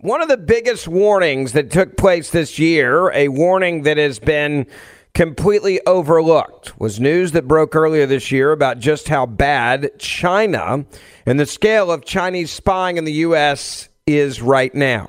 One of the biggest warnings that took place this year, a warning that has been completely overlooked, was news that broke earlier this year about just how bad China and the scale of Chinese spying in the U.S. is right now.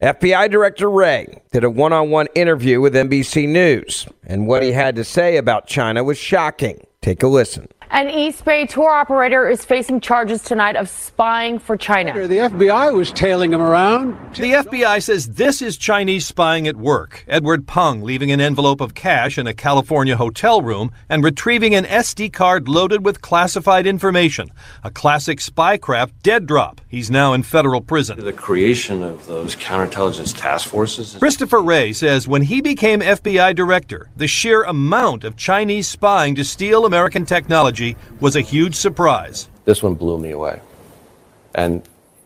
FBI Director Wray did a one on one interview with NBC News, and what he had to say about China was shocking. Take a listen. An East Bay tour operator is facing charges tonight of spying for China. The FBI was tailing him around. The FBI says this is Chinese spying at work. Edward Peng leaving an envelope of cash in a California hotel room and retrieving an SD card loaded with classified information. A classic spycraft dead drop. He's now in federal prison. The creation of those counterintelligence task forces. Christopher Wray says when he became FBI director, the sheer amount of Chinese spying to steal American technology was a huge surprise. This one blew me away. And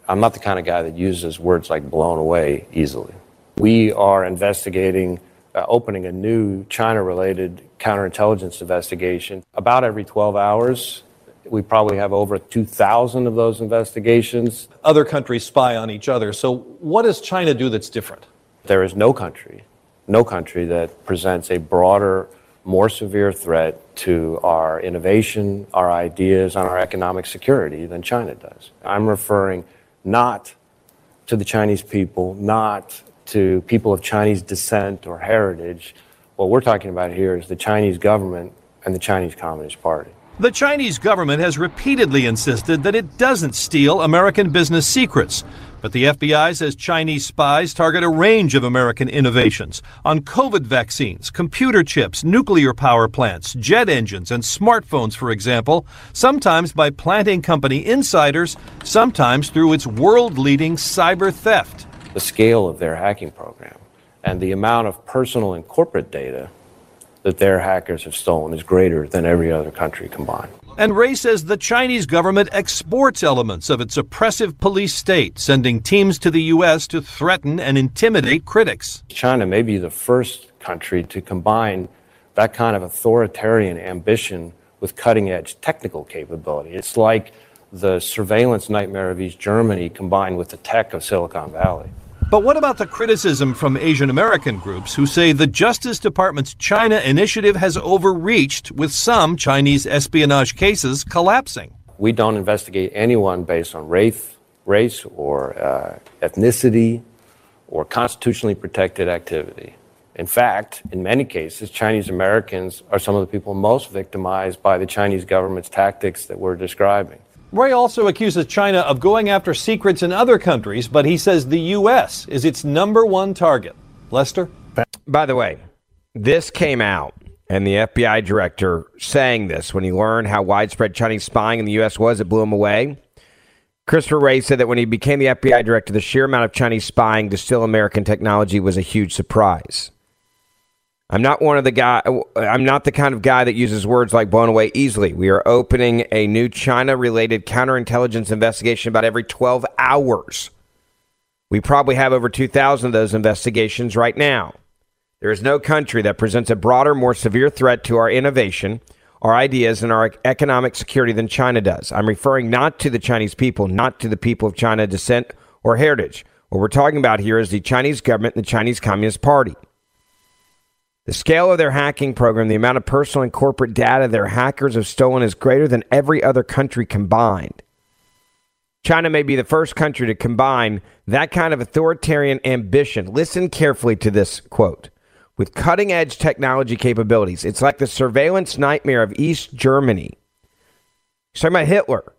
I'm not the kind of guy that uses words like blown away easily. We are investigating, uh, opening a new China related counterintelligence investigation about every 12 hours. We probably have over 2,000 of those investigations. Other countries spy on each other. So, what does China do that's different? There is no country, no country that presents a broader more severe threat to our innovation, our ideas, and our economic security than China does. I'm referring not to the Chinese people, not to people of Chinese descent or heritage. What we're talking about here is the Chinese government and the Chinese Communist Party. The Chinese government has repeatedly insisted that it doesn't steal American business secrets. But the FBI says Chinese spies target a range of American innovations on COVID vaccines, computer chips, nuclear power plants, jet engines, and smartphones, for example, sometimes by planting company insiders, sometimes through its world leading cyber theft. The scale of their hacking program and the amount of personal and corporate data that their hackers have stolen is greater than every other country combined. And Wray says the Chinese government exports elements of its oppressive police state, sending teams to the U.S. to threaten and intimidate critics. China may be the first country to combine that kind of authoritarian ambition with cutting edge technical capability. It's like the surveillance nightmare of East Germany combined with the tech of Silicon Valley. But what about the criticism from Asian American groups who say the Justice Department's China initiative has overreached, with some Chinese espionage cases collapsing? We don't investigate anyone based on race, race or uh, ethnicity or constitutionally protected activity. In fact, in many cases, Chinese Americans are some of the people most victimized by the Chinese government's tactics that we're describing. Wray also accuses China of going after secrets in other countries, but he says the U.S. is its number one target. Lester? By the way, this came out, and the FBI director saying this when he learned how widespread Chinese spying in the U.S. was, it blew him away. Christopher Wray said that when he became the FBI director, the sheer amount of Chinese spying to steal American technology was a huge surprise. I'm not one of the guy. I'm not the kind of guy that uses words like blown away easily. We are opening a new China-related counterintelligence investigation about every 12 hours. We probably have over 2,000 of those investigations right now. There is no country that presents a broader, more severe threat to our innovation, our ideas, and our economic security than China does. I'm referring not to the Chinese people, not to the people of China descent or heritage. What we're talking about here is the Chinese government and the Chinese Communist Party. The scale of their hacking program, the amount of personal and corporate data their hackers have stolen is greater than every other country combined. China may be the first country to combine that kind of authoritarian ambition. Listen carefully to this quote. With cutting edge technology capabilities, it's like the surveillance nightmare of East Germany. He's talking about Hitler,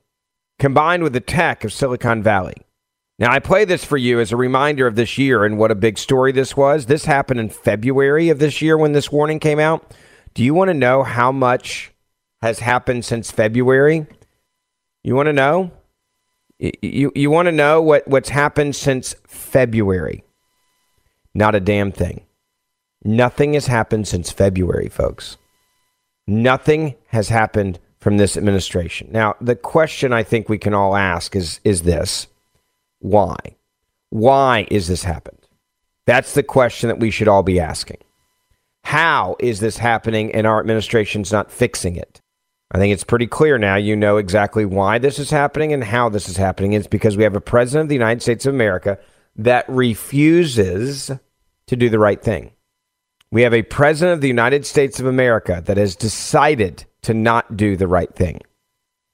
combined with the tech of Silicon Valley. Now, I play this for you as a reminder of this year and what a big story this was. This happened in February of this year when this warning came out. Do you want to know how much has happened since February? You want to know? You, you want to know what, what's happened since February? Not a damn thing. Nothing has happened since February, folks. Nothing has happened from this administration. Now, the question I think we can all ask is, is this why? Why is this happened? That's the question that we should all be asking. How is this happening and our administration's not fixing it? I think it's pretty clear now. You know exactly why this is happening and how this is happening. It's because we have a president of the United States of America that refuses to do the right thing. We have a president of the United States of America that has decided to not do the right thing.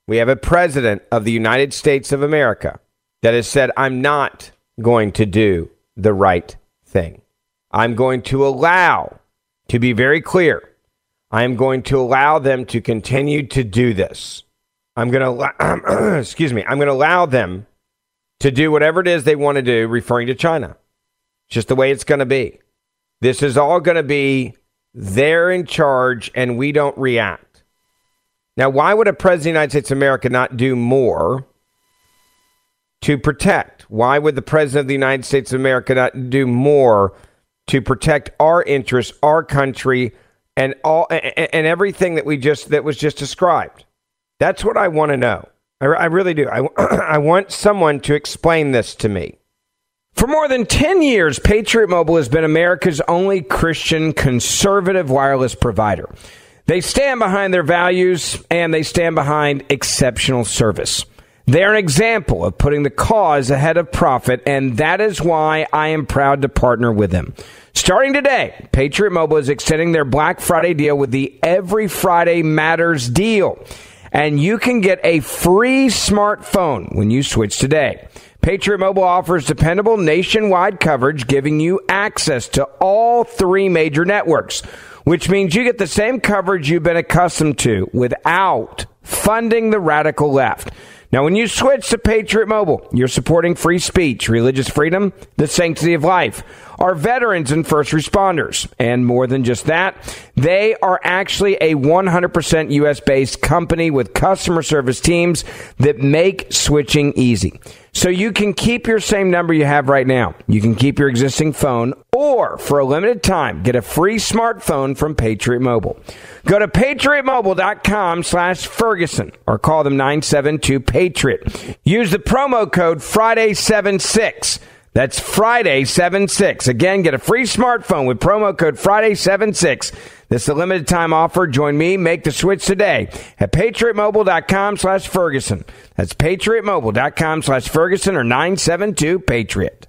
We have a president of the United States of America that has said, I'm not going to do the right thing. I'm going to allow, to be very clear, I am going to allow them to continue to do this. I'm going to, excuse me, I'm going to allow them to do whatever it is they want to do, referring to China. Just the way it's going to be. This is all going to be they're in charge and we don't react. Now, why would a president of the United States of America not do more to protect? Why would the president of the United States of America not do more to protect our interests, our country, and all and, and everything that we just that was just described. That's what I want to know. I, I really do. I, I want someone to explain this to me. For more than 10 years, Patriot Mobile has been America's only Christian conservative wireless provider. They stand behind their values and they stand behind exceptional service. They're an example of putting the cause ahead of profit, and that is why I am proud to partner with them. Starting today, Patriot Mobile is extending their Black Friday deal with the Every Friday Matters deal. And you can get a free smartphone when you switch today. Patriot Mobile offers dependable nationwide coverage, giving you access to all three major networks, which means you get the same coverage you've been accustomed to without funding the radical left. Now, when you switch to Patriot Mobile, you're supporting free speech, religious freedom, the sanctity of life, our veterans and first responders. And more than just that, they are actually a 100% US based company with customer service teams that make switching easy. So you can keep your same number you have right now. You can keep your existing phone or for a limited time, get a free smartphone from Patriot Mobile. Go to patriotmobile.com slash Ferguson or call them 972 Patriot. Use the promo code Friday76. That's Friday 76. Again, get a free smartphone with promo code Friday 76. This is a limited time offer. Join me. Make the switch today at patriotmobile.com slash Ferguson. That's patriotmobile.com slash Ferguson or 972 Patriot.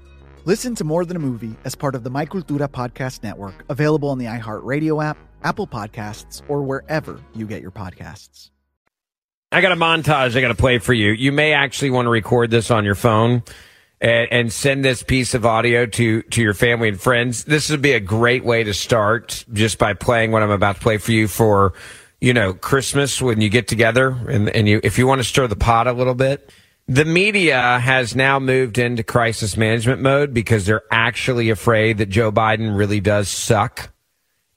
Listen to More Than a Movie as part of the My Cultura podcast network, available on the iHeartRadio app, Apple Podcasts, or wherever you get your podcasts. I got a montage I got to play for you. You may actually want to record this on your phone and, and, send this piece of audio to, to your family and friends. This would be a great way to start just by playing what I'm about to play for you for, you know, Christmas when you get together and, and you, if you want to stir the pot a little bit. The media has now moved into crisis management mode because they're actually afraid that Joe Biden really does suck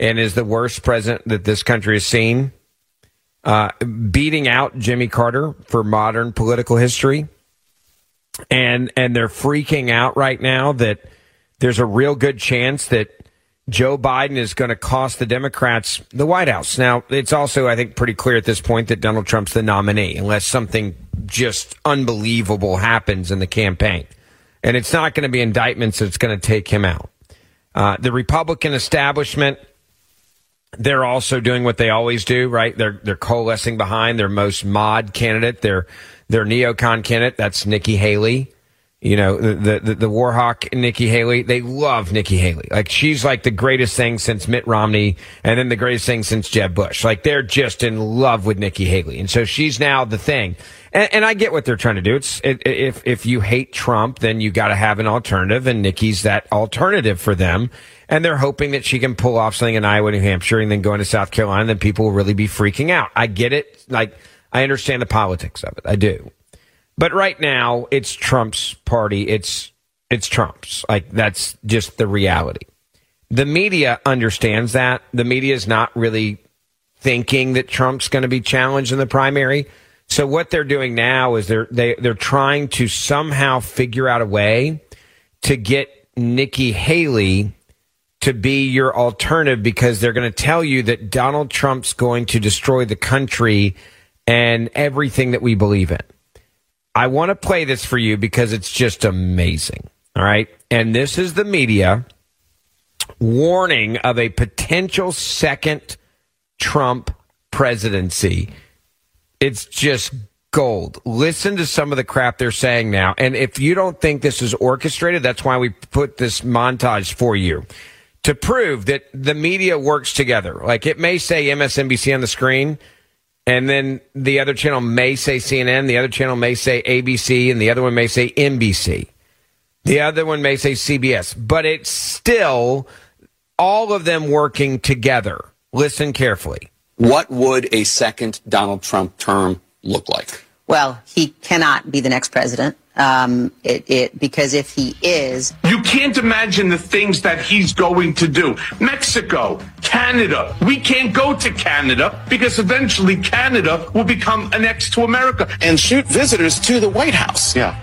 and is the worst president that this country has seen uh, beating out Jimmy Carter for modern political history, and and they're freaking out right now that there's a real good chance that Joe Biden is going to cost the Democrats the White House. Now, it's also, I think, pretty clear at this point that Donald Trump's the nominee, unless something just unbelievable happens in the campaign. And it's not going to be indictments that's going to take him out. Uh, the Republican establishment they're also doing what they always do, right? They're they're coalescing behind their most mod candidate, their their neocon candidate. That's Nikki Haley. You know, the the, the Warhawk Nikki Haley. They love Nikki Haley. Like she's like the greatest thing since Mitt Romney, and then the greatest thing since Jeb Bush. Like they're just in love with Nikki Haley, and so she's now the thing. And, and I get what they're trying to do. It's it, if if you hate Trump, then you got to have an alternative, and Nikki's that alternative for them and they're hoping that she can pull off something in Iowa, New Hampshire, and then go into South Carolina, and then people will really be freaking out. I get it. Like, I understand the politics of it. I do. But right now, it's Trump's party. It's, it's Trump's. Like, that's just the reality. The media understands that. The media is not really thinking that Trump's going to be challenged in the primary. So what they're doing now is they're, they, they're trying to somehow figure out a way to get Nikki Haley to be your alternative because they're going to tell you that Donald Trump's going to destroy the country and everything that we believe in. I want to play this for you because it's just amazing. All right. And this is the media warning of a potential second Trump presidency. It's just gold. Listen to some of the crap they're saying now. And if you don't think this is orchestrated, that's why we put this montage for you to prove that the media works together. Like it may say MSNBC on the screen, and then the other channel may say CNN, the other channel may say ABC, and the other one may say NBC. The other one may say CBS, but it's still all of them working together. Listen carefully. What would a second Donald Trump term look like? Well, he cannot be the next president. Um, it, it, because if he is, you can't imagine the things that he's going to do. Mexico, Canada. We can't go to Canada because eventually Canada will become annexed to America and shoot visitors to the White House. Yeah,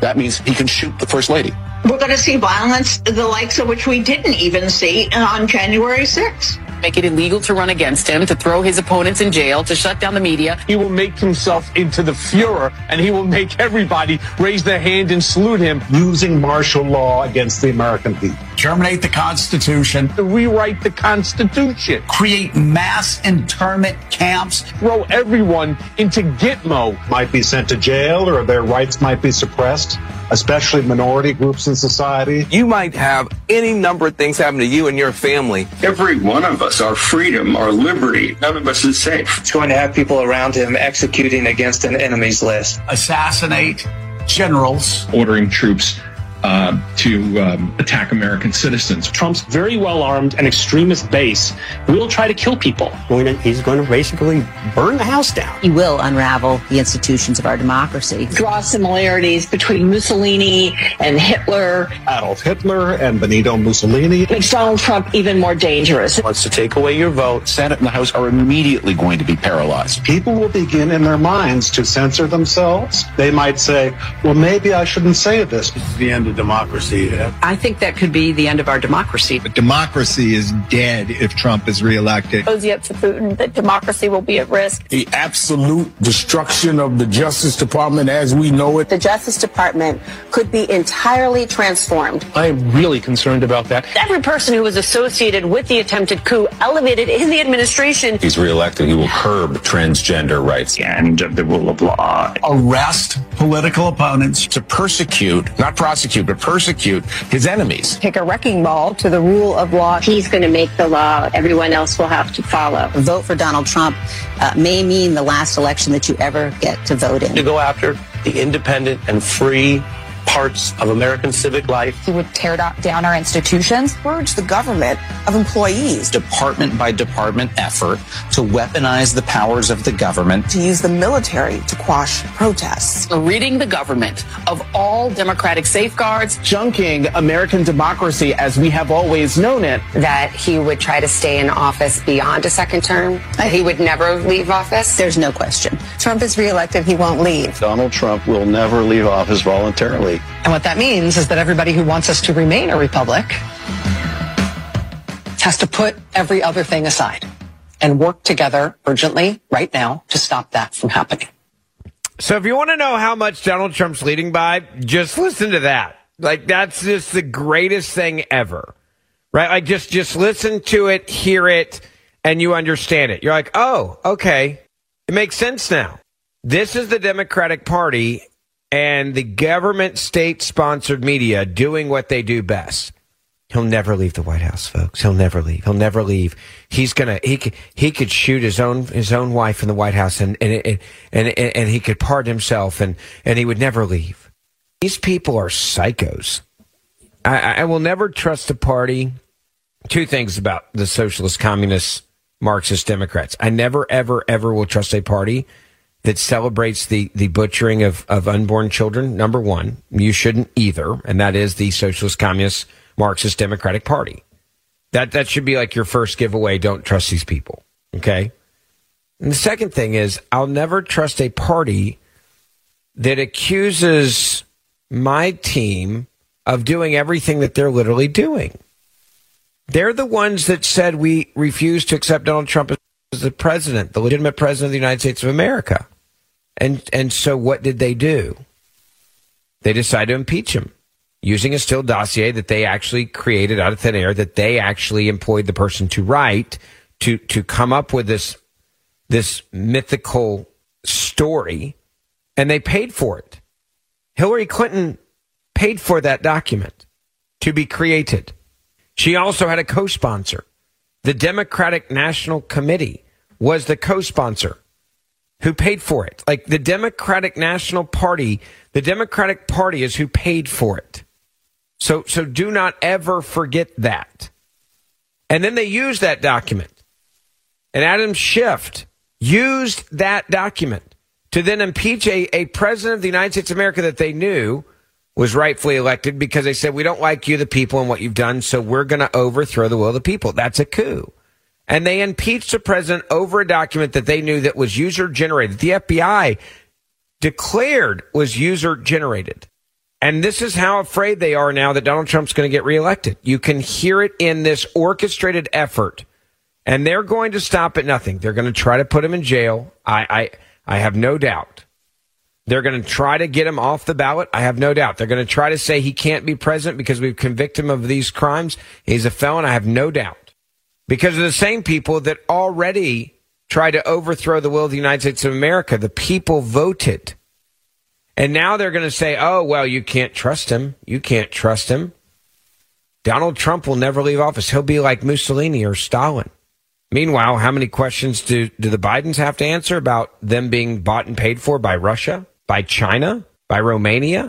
that means he can shoot the first lady. We're going to see violence, the likes of which we didn't even see on January 6th make it illegal to run against him, to throw his opponents in jail, to shut down the media. He will make himself into the Fuhrer, and he will make everybody raise their hand and salute him. Using martial law against the American people. Terminate the Constitution. To rewrite the Constitution. Create mass internment camps. Throw everyone into Gitmo. Might be sent to jail or their rights might be suppressed, especially minority groups in society. You might have any number of things happen to you and your family. Every one of us, our freedom, our liberty, none of us is safe. It's going to have people around him executing against an enemy's list. Assassinate generals. Ordering troops uh, to um, attack American citizens. Trump's very well armed and extremist base will try to kill people. He's going to basically burn the house down. He will unravel the institutions of our democracy. Draw similarities between Mussolini and Hitler. Adolf Hitler and Benito Mussolini. Makes Donald Trump even more dangerous. Wants to take away your vote. Senate and the House are immediately going to be paralyzed. People will begin in their minds to censor themselves. They might say, well, maybe I shouldn't say this. This is the end of democracy. democracy. I think that could be the end of our democracy. But democracy is dead if Trump is reelected. Cozy up to Putin that democracy will be at risk. The absolute destruction of the Justice Department as we know it. The Justice Department could be entirely transformed. I am really concerned about that. Every person who was associated with the attempted coup elevated in the administration. He's reelected. He will curb transgender rights. And the rule of law. Arrest political opponents. To persecute, not prosecute, but persecute his enemies. Take a wrecking ball to the rule of law. He's going to make the law. Everyone else will have to follow. Vote for Donald Trump uh, may mean the last election that you ever get to vote in. To go after the independent and free parts of American civic life. He would tear down our institutions, purge the government of employees. Department by department effort to weaponize the powers of the government. To use the military to quash protests. Ridding the government of all democratic safeguards. Junking American democracy as we have always known it. That he would try to stay in office beyond a second term. That he would never leave office. There's no question. Trump is reelected, he won't leave. Donald Trump will never leave office voluntarily. And what that means is that everybody who wants us to remain a republic has to put every other thing aside and work together urgently right now to stop that from happening. So if you want to know how much Donald Trump's leading by, just listen to that. Like that's just the greatest thing ever. Right? Like just just listen to it, hear it, and you understand it. You're like, "Oh, okay. It makes sense now." This is the Democratic Party and the government state sponsored media doing what they do best. He'll never leave the White House, folks. He'll never leave. He'll never leave. He's gonna he could he could shoot his own his own wife in the White House and and and and, and, he could pardon himself and and he would never leave. These people are psychos. I, I will never trust a party. Two things about the socialist, communist, Marxist Democrats. I never, ever, ever will trust a party that celebrates the, the butchering of, of unborn children. Number one, you shouldn't either. And that is the Socialist, Communist, Marxist Democratic Party. That, that should be like your first giveaway. Don't trust these people. Okay. And the second thing is, I'll never trust a party that accuses my team of doing everything that they're literally doing. They're the ones that said we refuse to accept Donald Trump as the president, the legitimate president of the United States of America. And and so what did they do? They decided to impeach him using a Steele dossier that they actually created out of thin air, that they actually employed the person to write to to come up with this this mythical story, and they paid for it. Hillary Clinton paid for that document to be created. She also had a co-sponsor. The Democratic National Committee was the co-sponsor who paid for it. Like the Democratic National Party, the Democratic Party is who paid for it. So so do not ever forget that. And then they used that document. And Adam Schiff used that document to then impeach a, a president of the United States of America that they knew was rightfully elected because they said, we don't like you, the people, and what you've done, so we're going to overthrow the will of the people. That's a coup. And they impeached the president over a document that they knew that was user generated. The FBI declared was user generated. And this is how afraid they are now that Donald Trump's going to get reelected. You can hear it in this orchestrated effort. And they're going to stop at nothing. They're going to try to put him in jail. I, I, I have no doubt. They're going to try to get him off the ballot. I have no doubt. They're going to try to say he can't be president because we've convicted him of these crimes. He's a felon. I have no doubt. Because of the same people that already tried to overthrow the will of the United States of America. The people voted. And now they're going to say, oh, well, you can't trust him. You can't trust him. Donald Trump will never leave office. He'll be like Mussolini or Stalin. Meanwhile, how many questions do, do the Bidens have to answer about them being bought and paid for by Russia, by China, by Romania?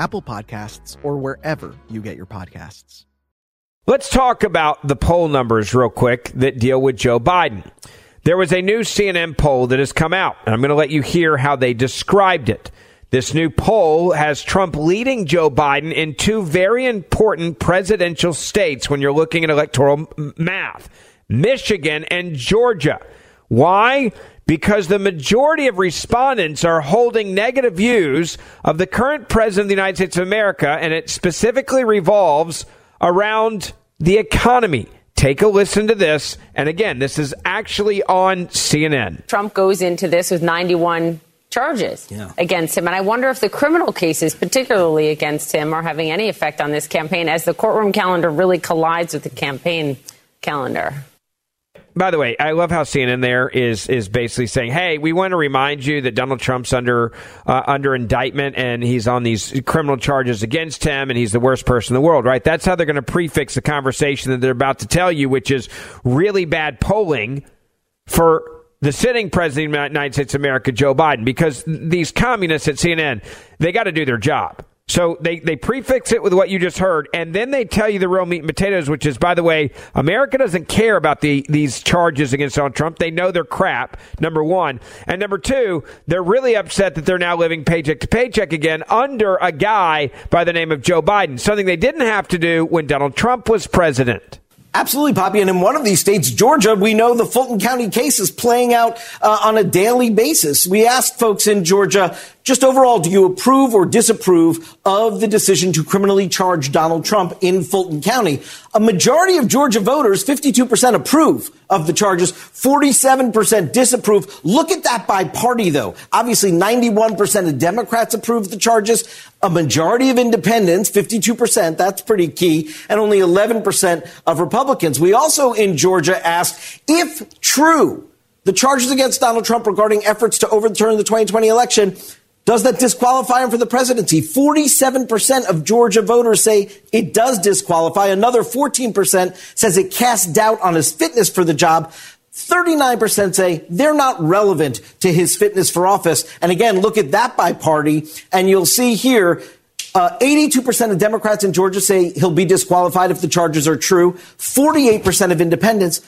Apple Podcasts, or wherever you get your podcasts. Let's talk about the poll numbers real quick that deal with Joe Biden. There was a new CNN poll that has come out, and I'm going to let you hear how they described it. This new poll has Trump leading Joe Biden in two very important presidential states when you're looking at electoral math Michigan and Georgia. Why? Because the majority of respondents are holding negative views of the current president of the United States of America, and it specifically revolves around the economy. Take a listen to this. And again, this is actually on CNN. Trump goes into this with 91 charges yeah. against him. And I wonder if the criminal cases, particularly against him, are having any effect on this campaign as the courtroom calendar really collides with the campaign calendar by the way, I love how CNN there is is basically saying, "Hey, we want to remind you that Donald Trump's under uh, under indictment and he's on these criminal charges against him, and he's the worst person in the world." Right? That's how they're going to prefix the conversation that they're about to tell you, which is really bad polling for the sitting president of the United States of America, Joe Biden, because these communists at CNN they got to do their job. So they, they prefix it with what you just heard, and then they tell you the real meat and potatoes, which is, by the way, America doesn't care about the these charges against Donald Trump. They know they're crap, number one. And number two, they're really upset that they're now living paycheck to paycheck again under a guy by the name of Joe Biden, something they didn't have to do when Donald Trump was president. Absolutely, Poppy. And in one of these states, Georgia, we know the Fulton County case is playing out uh, on a daily basis. We asked folks in Georgia, just overall, do you approve or disapprove of the decision to criminally charge Donald Trump in Fulton County? A majority of Georgia voters, 52% approve of the charges, 47% disapprove. Look at that by party, though. Obviously, 91% of Democrats approve the charges. A majority of independents, 52%, that's pretty key, and only 11% of Republicans. We also in Georgia asked if true, the charges against Donald Trump regarding efforts to overturn the 2020 election does that disqualify him for the presidency? 47% of Georgia voters say it does disqualify. Another 14% says it casts doubt on his fitness for the job. 39% say they're not relevant to his fitness for office. And again, look at that by party, and you'll see here uh, 82% of Democrats in Georgia say he'll be disqualified if the charges are true. 48% of independents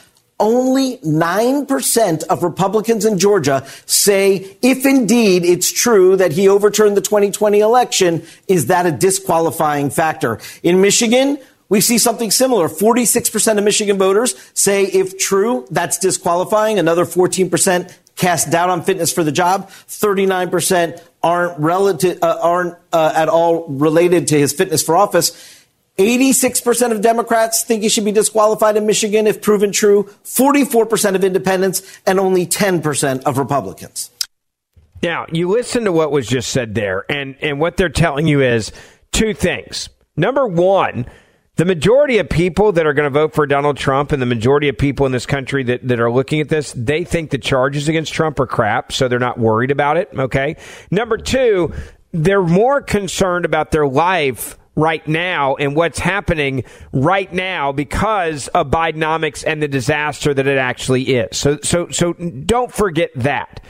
only 9% of Republicans in Georgia say if indeed it's true that he overturned the 2020 election, is that a disqualifying factor? In Michigan, we see something similar. 46% of Michigan voters say if true, that's disqualifying. Another 14% cast doubt on fitness for the job. 39% aren't relative, uh, aren't uh, at all related to his fitness for office. 86% of Democrats think he should be disqualified in Michigan if proven true, 44% of independents, and only 10% of Republicans. Now, you listen to what was just said there, and, and what they're telling you is two things. Number one, the majority of people that are going to vote for Donald Trump and the majority of people in this country that, that are looking at this, they think the charges against Trump are crap, so they're not worried about it. Okay. Number two, they're more concerned about their life right now and what's happening right now because of Bidenomics and the disaster that it actually is. So, so, so don't forget that.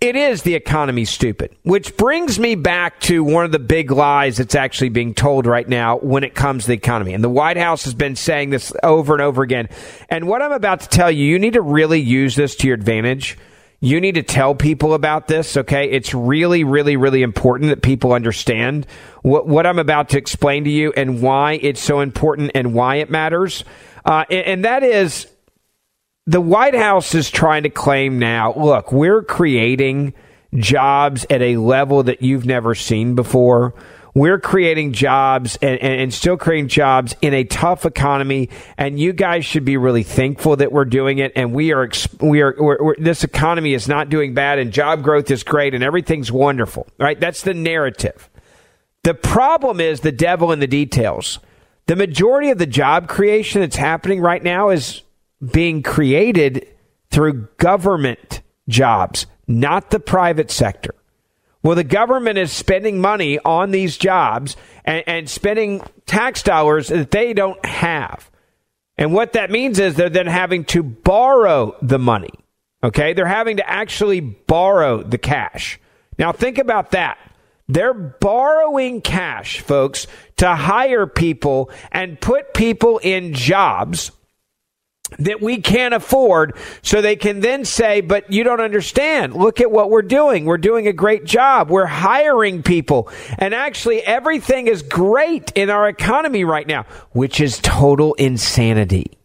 It is the economy stupid, which brings me back to one of the big lies that's actually being told right now when it comes to the economy. And the White House has been saying this over and over again. And what I'm about to tell you, you need to really use this to your advantage You need to tell people about this, okay? It's really, really, really important that people understand what, what I'm about to explain to you and why it's so important and why it matters. Uh, and, and that is the White House is trying to claim now look, we're creating jobs at a level that you've never seen before. We're creating jobs and, and, and, still creating jobs in a tough economy, and you guys should be really thankful that we're doing it. And we are, we are, we're, we're, this economy is not doing bad, and job growth is great, and everything's wonderful. Right? That's the narrative. The problem is the devil in the details. The majority of the job creation that's happening right now is being created through government jobs, not the private sector. Well, the government is spending money on these jobs and, and, spending tax dollars that they don't have. And what that means is they're then having to borrow the money. Okay? They're having to actually borrow the cash. Now, think about that. They're borrowing cash, folks, to hire people and put people in jobs that we can't afford so they can then say but you don't understand. Look at what we're doing. We're doing a great job. We're hiring people. And actually everything is great in our economy right now which is total insanity.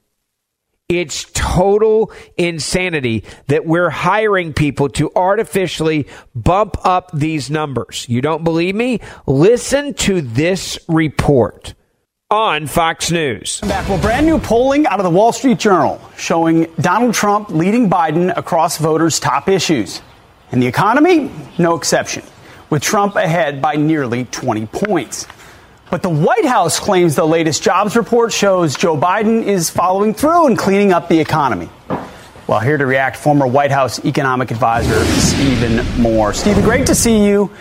It's total insanity that we're hiring people to artificially bump up these numbers. You don't believe me? Listen to this report on Fox News. Back. Well, brand new polling out of the Wall Street Journal showing Donald Trump leading Biden across voters' top issues. And the economy, no exception, with Trump ahead by nearly 20 points. But the White House claims the latest jobs report shows Joe Biden is following through and cleaning up the economy. Well, here to react, former White House economic advisor Stephen Moore. Stephen, great to see you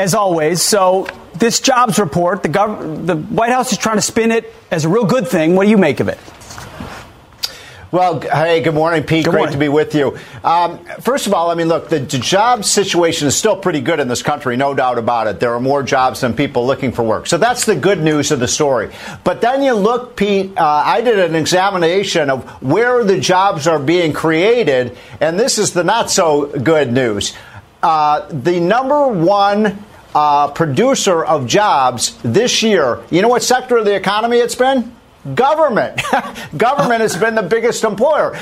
as always. So, this jobs report, the, gov- the White House is trying to spin it as a real good thing. What do you make of it? Well, hey, good morning, Pete. Good Great morning. to be with you. Um, first of all, I mean, look, the, the job situation is still pretty good in this country, no doubt about it. There are more jobs than people looking for work. So that's the good news of the story. But then you look, Pete, uh, I did an examination of where the jobs are being created, and this is the not so good news. Uh, the number one uh, producer of jobs this year, you know what sector of the economy it's been? Government. government has been the biggest employer.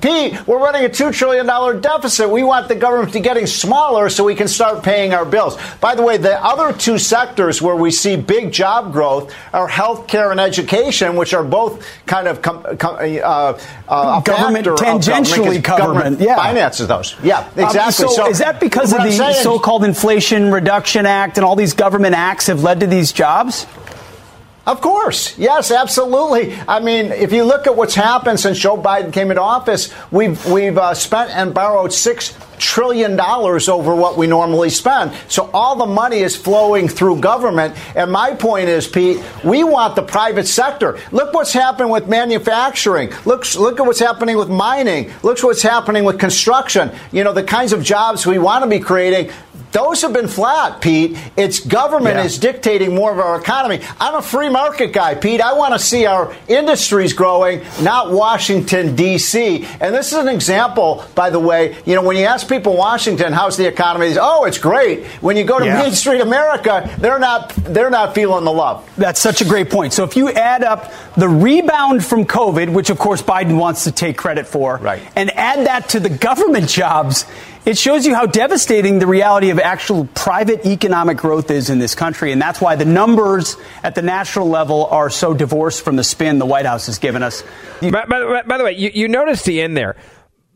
Pete, we're running a $2 trillion deficit. We want the government to getting smaller so we can start paying our bills. By the way, the other two sectors where we see big job growth are healthcare and education, which are both kind of com- com- uh, uh, government tangentially government, government, yeah. finances those. Yeah, exactly. Um, so, so, is that because of the saying- so-called Inflation Reduction Act and all these government acts have led to these jobs? Of course. Yes, absolutely. I mean, if you look at what's happened since Joe Biden came into office, we've, we've uh, spent and borrowed $6 trillion dollars over what we normally spend. So all the money is flowing through government. And my point is, Pete, we want the private sector. Look what's happened with manufacturing. Look, look at what's happening with mining. Look what's happening with construction. You know, the kinds of jobs we want to be creating. Those have been flat, Pete. It's government Yeah. is dictating more of our economy. I'm a free market guy, Pete. I want to see our industries growing, not Washington, D.C. And this is an example, by the way. You know, when you ask people in Washington, how's the economy? Oh, it's great. When you go to Yeah. Main Street America, they're not, they're not feeling the love. That's such a great point. So if you add up the rebound from COVID, which of course Biden wants to take credit for, Right. and add that to the government jobs, it shows you how devastating the reality of actual private economic growth is in this country. And that's why the numbers at the national level are so divorced from the spin the White House has given us. By, by, by the way, you, you notice the end there.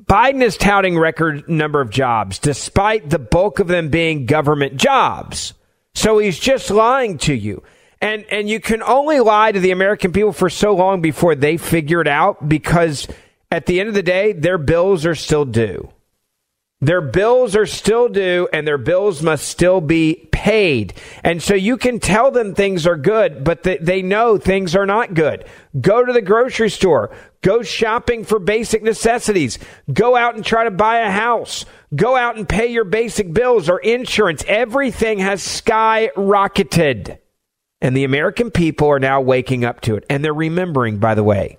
Biden is touting record number of jobs, despite the bulk of them being government jobs. So he's just lying to you. And and you can only lie to the American people for so long before they figure it out because at the end of the day, their bills are still due. Their bills are still due and their bills must still be paid. And so you can tell them things are good, but they, they know things are not good. Go to the grocery store. Go shopping for basic necessities. Go out and try to buy a house. Go out and pay your basic bills or insurance. Everything has skyrocketed. And the American people are now waking up to it. And they're remembering, by the way,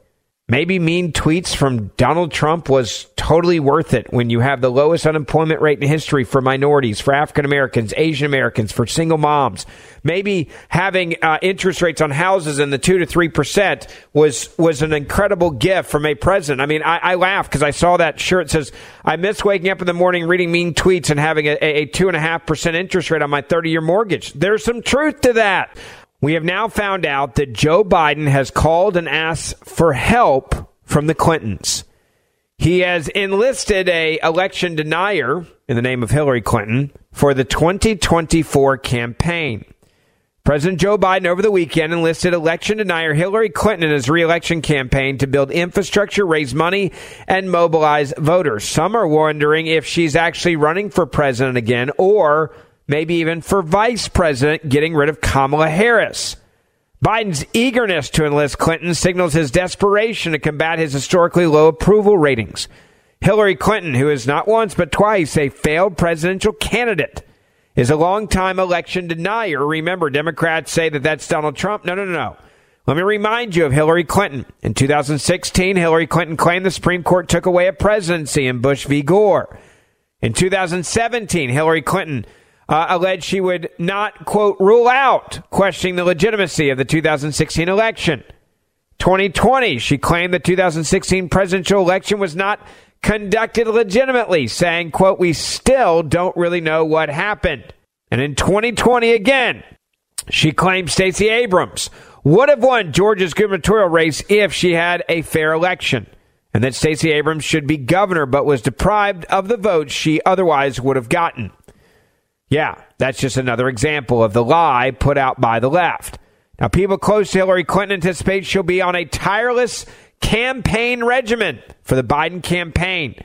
Maybe mean tweets from Donald Trump was totally worth it when you have the lowest unemployment rate in history for minorities, for African Americans, Asian Americans, for single moms. Maybe having uh, interest rates on houses in the two to three percent was was an incredible gift from a president. I mean, I, I laugh because I saw that shirt says, "I miss waking up in the morning reading mean tweets and having a, two and a half percent interest rate on my thirty year mortgage." There's some truth to that. We have now found out that Joe Biden has called and asked for help from the Clintons. He has enlisted a election denier in the name of Hillary Clinton for the 2024 campaign. President Joe Biden over the weekend enlisted election denier Hillary Clinton in his reelection campaign to build infrastructure, raise money, and mobilize voters. Some are wondering if she's actually running for president again or maybe even for vice president, getting rid of Kamala Harris. Biden's eagerness to enlist Clinton signals his desperation to combat his historically low approval ratings. Hillary Clinton, who is not once but twice a failed presidential candidate, is a longtime election denier. Remember, Democrats say that that's Donald Trump. No, no, no, no. Let me remind you of Hillary Clinton. In 2016, Hillary Clinton claimed the Supreme Court took away a presidency in Bush v. Gore. In 2017, Hillary Clinton uh, alleged she would not, quote, rule out questioning the legitimacy of the 2016 election. 2020, she claimed the 2016 presidential election was not conducted legitimately, saying, quote, we still don't really know what happened. And in 2020 again, she claimed Stacey Abrams would have won Georgia's gubernatorial race if she had a fair election, and that Stacey Abrams should be governor but was deprived of the votes she otherwise would have gotten. Yeah, that's just another example of the lie put out by the left. Now, people close to Hillary Clinton anticipate she'll be on a tireless campaign regimen for the Biden campaign,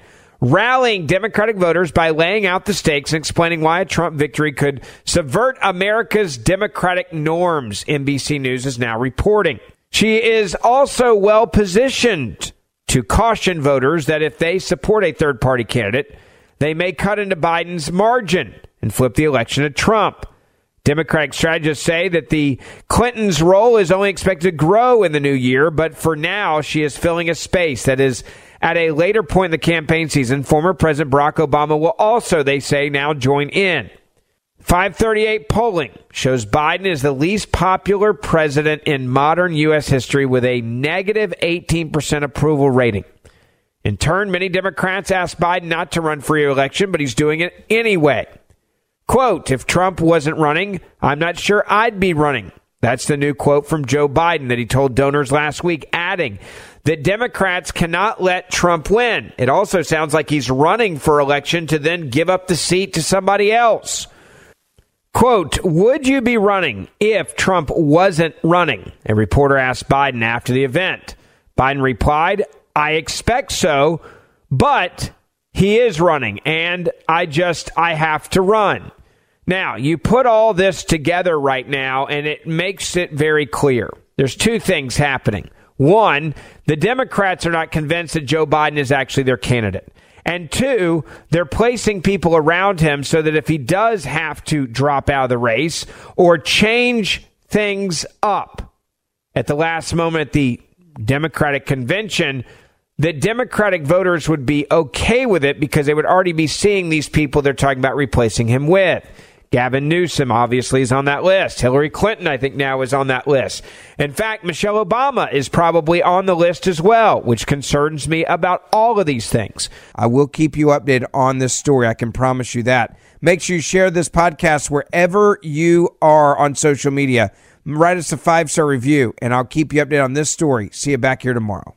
rallying Democratic voters by laying out the stakes and explaining why a Trump victory could subvert America's democratic norms, NBC News is now reporting. She is also well positioned to caution voters that if they support a third party candidate, they may cut into Biden's margin and flip the election to Trump. Democratic strategists say that the Clintons' role is only expected to grow in the new year, but for now, she is filling a space that is at a later point in the campaign season. Former President Barack Obama will also, they say, now join in. 538 polling shows Biden is the least popular president in modern U.S. history with a negative 18% approval rating. In turn, many Democrats asked Biden not to run for re-election, but he's doing it anyway. Quote, if Trump wasn't running, I'm not sure I'd be running. That's the new quote from Joe Biden that he told donors last week, adding that Democrats cannot let Trump win. It also sounds like he's running for election to then give up the seat to somebody else. Quote, would you be running if Trump wasn't running? A reporter asked Biden after the event. Biden replied, I expect so, but he is running, and I just, I have to run. Now, you put all this together right now, and it makes it very clear. There's two things happening. One, the Democrats are not convinced that Joe Biden is actually their candidate. And two, they're placing people around him so that if he does have to drop out of the race or change things up at the last moment at the Democratic convention, that Democratic voters would be okay with it because they would already be seeing these people they're talking about replacing him with. Gavin Newsom obviously is on that list. Hillary Clinton, I think, now is on that list. In fact, Michelle Obama is probably on the list as well, which concerns me about all of these things. I will keep you updated on this story. I can promise you that. Make sure you share this podcast wherever you are on social media. Write us a five star review, and I'll keep you updated on this story. See you back here tomorrow.